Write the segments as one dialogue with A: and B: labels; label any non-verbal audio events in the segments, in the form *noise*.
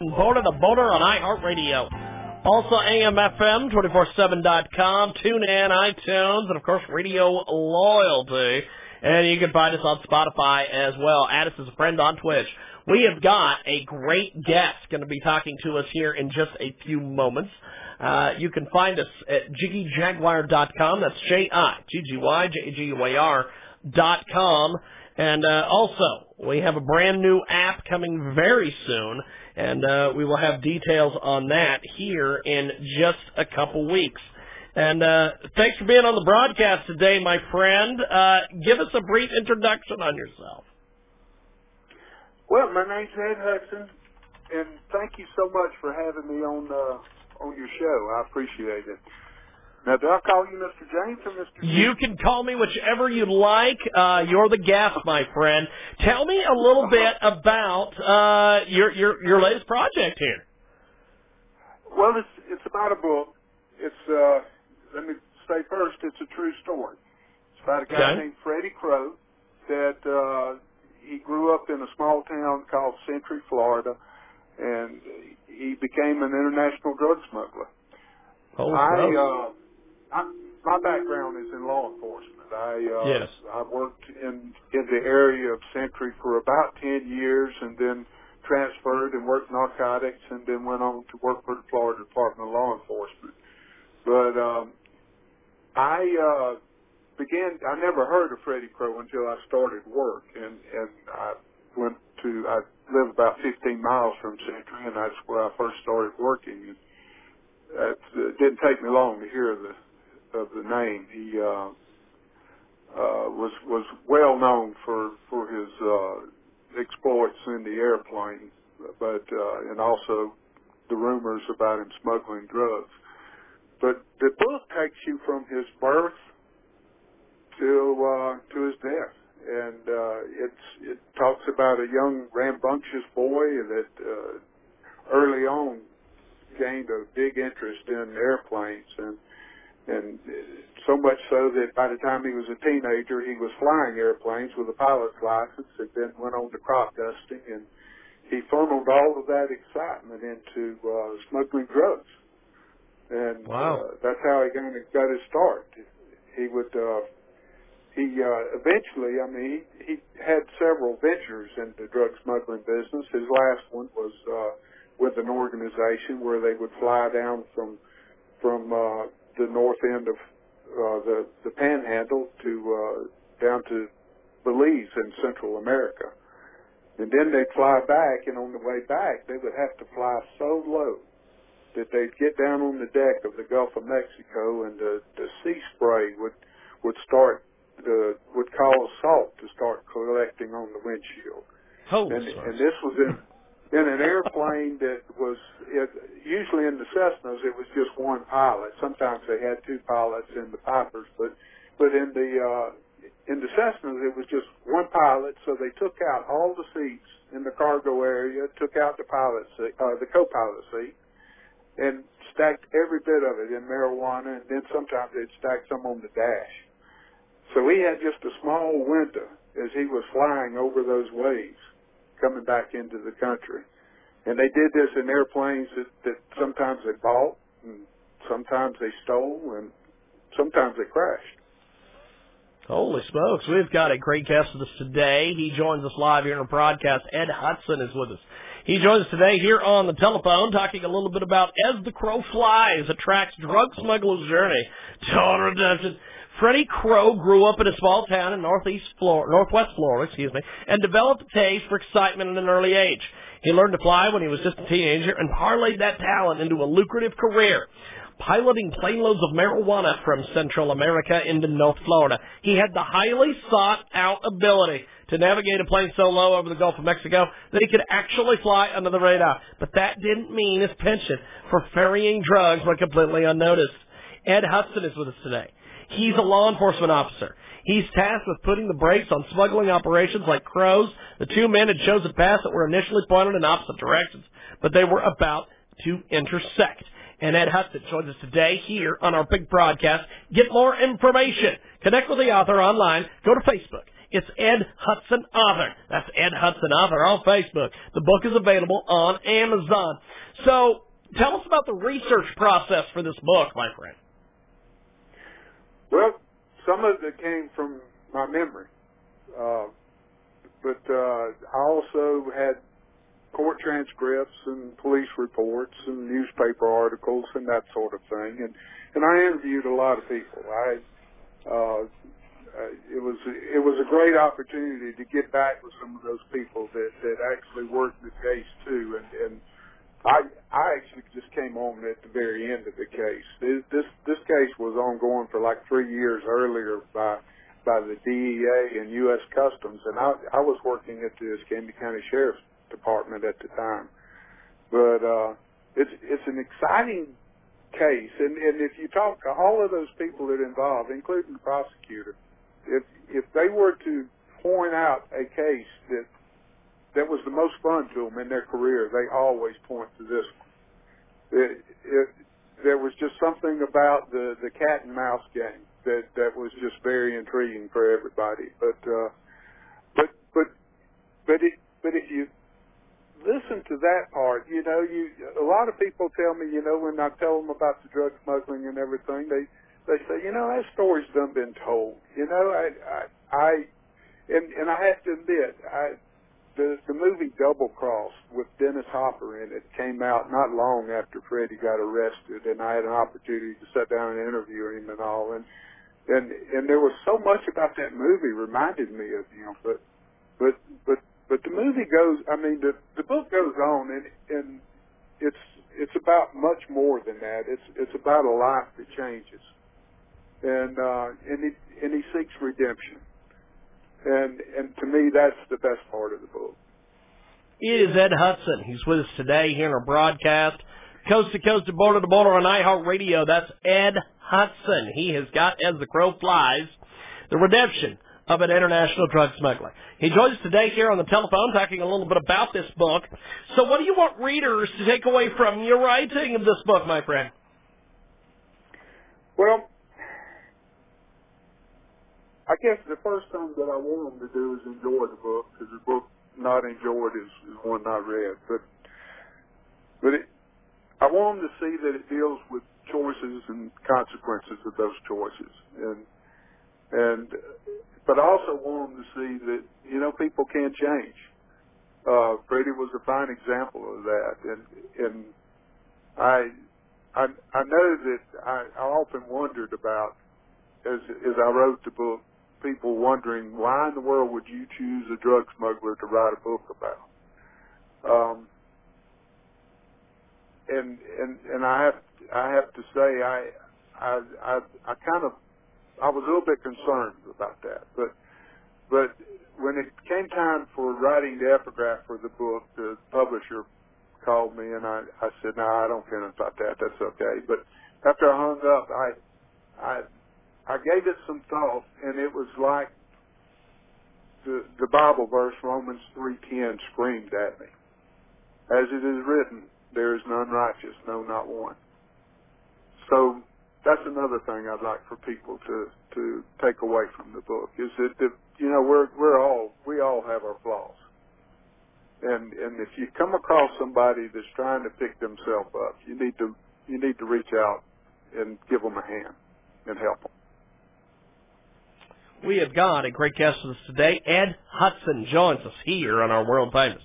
A: Border the Boulder on iHeartRadio. Also AMFM, 247.com, TuneIn, iTunes, and of course Radio Loyalty. And you can find us on Spotify as well. Add us as a friend on Twitch. We have got a great guest going to be talking to us here in just a few moments. Uh, you can find us at jiggyjaguar.com. That's J-I-G-G-Y-J-A-G-U-A-R dot com. And uh, also, we have a brand new app coming very soon, and uh, we will have details on that here in just a couple weeks. And uh, thanks for being on the broadcast today, my friend. Uh, give us a brief introduction on yourself.
B: Well, my name's Ed Hudson, and thank you so much for having me on uh, on your show. I appreciate it. Now, do I call you Mr. James or Mr.
A: You can call me whichever you like. Uh, you're the guest, my friend. Tell me a little *laughs* bit about uh, your your your latest project here.
B: Well, it's it's about a book. It's uh, let me say first, it's a true story. It's about a guy
A: Okay.
B: named Freddie Crow that uh, he grew up in a small town called Century, Florida, and he became an international drug smuggler.
A: Oh,
B: I, uh, I, my background is in law enforcement. I, uh,
A: Yes.
B: I worked in in the area of Century for about ten years, and then transferred and worked narcotics, and then went on to work for the Florida Department of Law Enforcement. But um, I uh, began. I never heard of Freddie Crow until I started work, and and I went to. I live about 15 miles from Century, and that's where I first started working. And that it didn't take me long to hear the of the name. He uh, uh, was was well known for for his uh, exploits in the airplane, but uh, and also the rumors about him smuggling drugs. But the book takes you from his birth to uh, to his death, and uh, it's it talks about a young rambunctious boy that uh, early on gained a big interest in airplanes and and so much so that by the time he was a teenager, he was flying airplanes with a pilot's license, and then went on to crop dusting, and he funneled all of that excitement into uh, smuggling drugs, and
A: Wow.
B: uh, that's how he got, got his start. He would. Uh, he uh, eventually, I mean, he, he had several ventures in the drug smuggling business. His last one was uh, with an organization where they would fly down from from uh, the north end of uh, the the Panhandle to uh, down to Belize in Central America, and then they'd fly back. And on the way back, they would have to fly so low that they'd get down on the deck of the Gulf of Mexico, and the the sea spray would would start the would cause salt to start collecting on the windshield.
A: Holy
B: And, and this was in in an airplane that was it, usually in the Cessnas it was just one pilot. Sometimes they had two pilots in the Pipers, but but in the uh, in the Cessnas it was just one pilot. So they took out all the seats in the cargo area, took out the pilot seat, uh, the co-pilot seat, and stacked every bit of it in marijuana. And then sometimes they'd stack some on the dash. So he had just a small window as he was flying over those waves coming back into the country. And they did this in airplanes that, that sometimes they bought and sometimes they stole and sometimes they crashed.
A: Holy smokes. We've got a great guest with us today. He joins us live here in our broadcast. Ed Hudson is with us. He joins us today here on the telephone talking a little bit about As the Crow Flies, a tracks drug smuggler's journey to total redemption. Freddie Crow grew up in a small town in northeast Florida, northwest Florida, excuse me, and developed a taste for excitement at an early age. He learned to fly when he was just a teenager and parlayed that talent into a lucrative career. piloting plane loads of marijuana from Central America into North Florida. He had the highly sought out ability to navigate a plane so low over the Gulf of Mexico that he could actually fly under the radar. But that didn't mean his penchant for ferrying drugs went completely unnoticed. Ed Hudson is with us today. He's a law enforcement officer. He's tasked with putting the brakes on smuggling operations like crows. The two men had chosen paths that were initially pointed in opposite directions, but they were about to intersect. And Ed Hudson joins us today here on our big broadcast. Get more information. Connect with the author online. Go to Facebook. It's Ed Hudson Author. That's Ed Hudson Author on Facebook. The book is available on Amazon. So tell us about the research process for this book, my friend.
B: Well, some of it came from my memory, uh, but uh, I also had court transcripts and police reports and newspaper articles and that sort of thing, and and I interviewed a lot of people. I uh, it was it was a great opportunity to get back with some of those people that that actually worked the case too, and and I I actually just came on at the very end of the case. This this, this case was ongoing for like three years earlier by by the DEA and U.S. Customs, and I I was working at the Escambia County Sheriff's Department at the time. But uh, it's it's an exciting case, and and if you talk to all of those people that are involved, including the prosecutor, if if they were to point out a case that that was the most fun to them in their career, they always point to this one. It, it, there was just something about the the cat and mouse game that that was just very intriguing for everybody. But uh, but but but it but if you listen to that part, you know, you a lot of people tell me, you know, when I tell them about the drug smuggling and everything, they they say, you know, that story's done been told. You know, I I, I and and I have to admit, I the the movie Double Cross with Dennis Hopper in it came out not long after Freddie got arrested, and I had an opportunity to sit down and interview him and all, and and and there was so much about that movie reminded me of him, but but but but the movie goes. I mean, the the book goes on, and and it's it's about much more than that. It's it's about a life that changes, and uh, and he and he seeks redemption and and to me that's the best part of the book.
A: It is Ed Hudson. He's with us today here in our broadcast, coast to coast and border to border on iHeartRadio. That's Ed Hudson. He has got, as the crow flies, the redemption of an international drug smuggler. He joins us today here on the telephone talking a little bit about this book. So what do you want readers to take away from your writing of this book, my friend?
B: Well, I guess the first thing that I want them to do is enjoy the book because the book not enjoyed is, is one not read. But but it, I want them to see that it deals with choices and consequences of those choices, and and but I also want them to see that you know people can change. Uh, Freddie was a fine example of that, and and I I I know that I, I often wondered about as as I wrote the book people wondering why in the world would you choose a drug smuggler to write a book about? Um, and and and I have I have to say I I I, I kind of I was a little bit concerned about that, but but when it came time for writing the epigraph for the book, the publisher called me and I I said no I don't care about that that's okay. But after I hung up, I I I gave it some thought, and it was like the the Bible verse Romans three ten screamed at me. As it is written, there is none righteous, no, not one. So that's another thing I'd like for people to to take away from the book is that the, you know we're we're all we all have our flaws, and and if you come across somebody that's trying to pick themselves up, you need to you need to reach out and give them a hand and help them.
A: We have got a great guest with us today. Ed Hudson joins us here on our world famous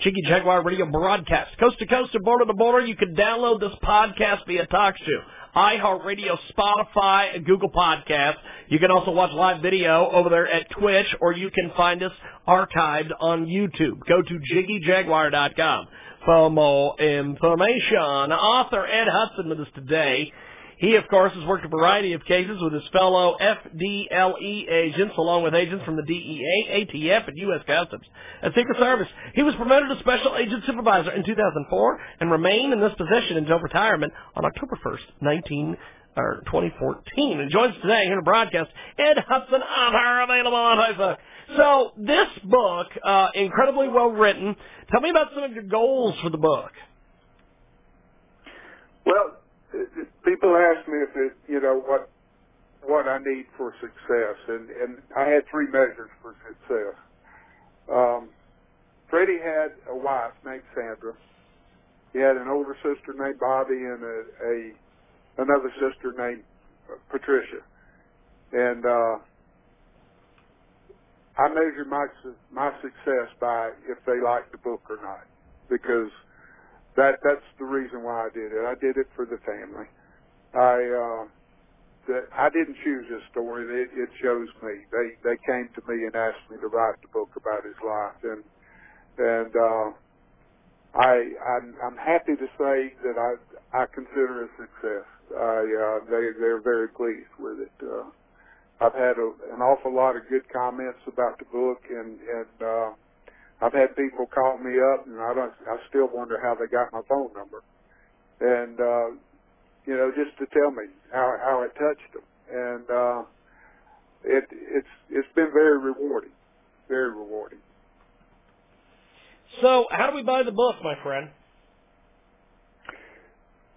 A: Jiggy Jaguar radio broadcast. Coast to coast and border to border. You can download this podcast via TalkShoe, iHeartRadio, Spotify, and Google Podcasts. You can also watch live video over there at Twitch, or you can find us archived on YouTube. Go to JiggyJaguar.com for more information. Author Ed Hudson with us today. He, of course, has worked a variety of cases with his fellow FDLE agents, along with agents from the DEA, ATF, and U.S. Customs and Secret Service. He was promoted to Special Agent Supervisor in 2004 and remained in this position until retirement on October 1st, 19 or 2014. And joins today here in the broadcast, Ed Hudson, author, available on Facebook. So this book, uh, incredibly well written. Tell me about some of your goals for the book.
B: Well, people ask me if it, you know, what what I need for success, and and I had three measures for success. Um, Freddie had a wife named Sandra. He had an older sister named Bobby and a, a another sister named Patricia, and uh, I measure my my success by if they like the book or not, because that that's the reason why I did it. I did it for the family. I uh, that I didn't choose this story. It, it chose me. They they came to me and asked me to write the book about his life, and and uh, I I'm, I'm happy to say that I I consider it a success. I uh, they they're very pleased with it. Uh, I've had a, an awful lot of good comments about the book, and and uh, I've had people call me up, and I don't. I still wonder how they got my phone number, and uh, you know, just to tell me how how it touched them, and uh, it it's it's been very rewarding, very rewarding.
A: So, how do we buy the book, my friend?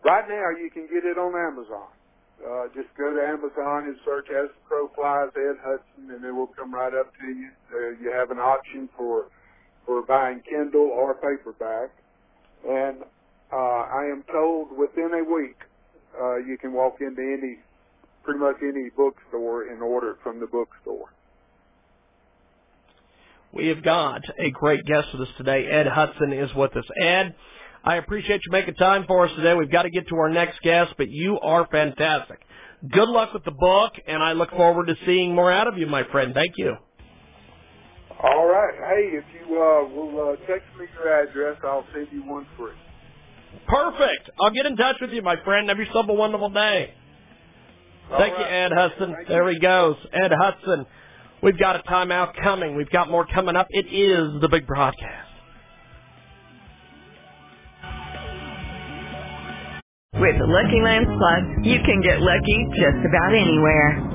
B: Right now, you can get it on Amazon. Uh, just go to Amazon and search "As the Crow Flies" Ed Hudson, and it will come right up to you. Uh, you have an option for for buying Kindle or paperback. And uh, I am told within a week uh, you can walk into any, pretty much any bookstore and order it from the bookstore.
A: We have got a great guest with us today. Ed Hudson is with us. Ed, I appreciate you making time for us today. We've got to get to our next guest, but you are fantastic. Good luck with the book, and I look forward to seeing more out of you, my friend. Thank you.
B: All right. Hey, if you uh, will uh, text me your address, I'll send you one free.
A: Perfect. I'll get in touch with you, my friend. Have yourself a wonderful day.
B: All
A: Thank
B: right.
A: you, Ed Hudson.
B: Thank
A: there
B: you.
A: he goes. Ed Hudson. We've got a timeout coming. We've got more coming up. It is the big broadcast.
C: With the Lucky Land Slots, you can get lucky just about anywhere.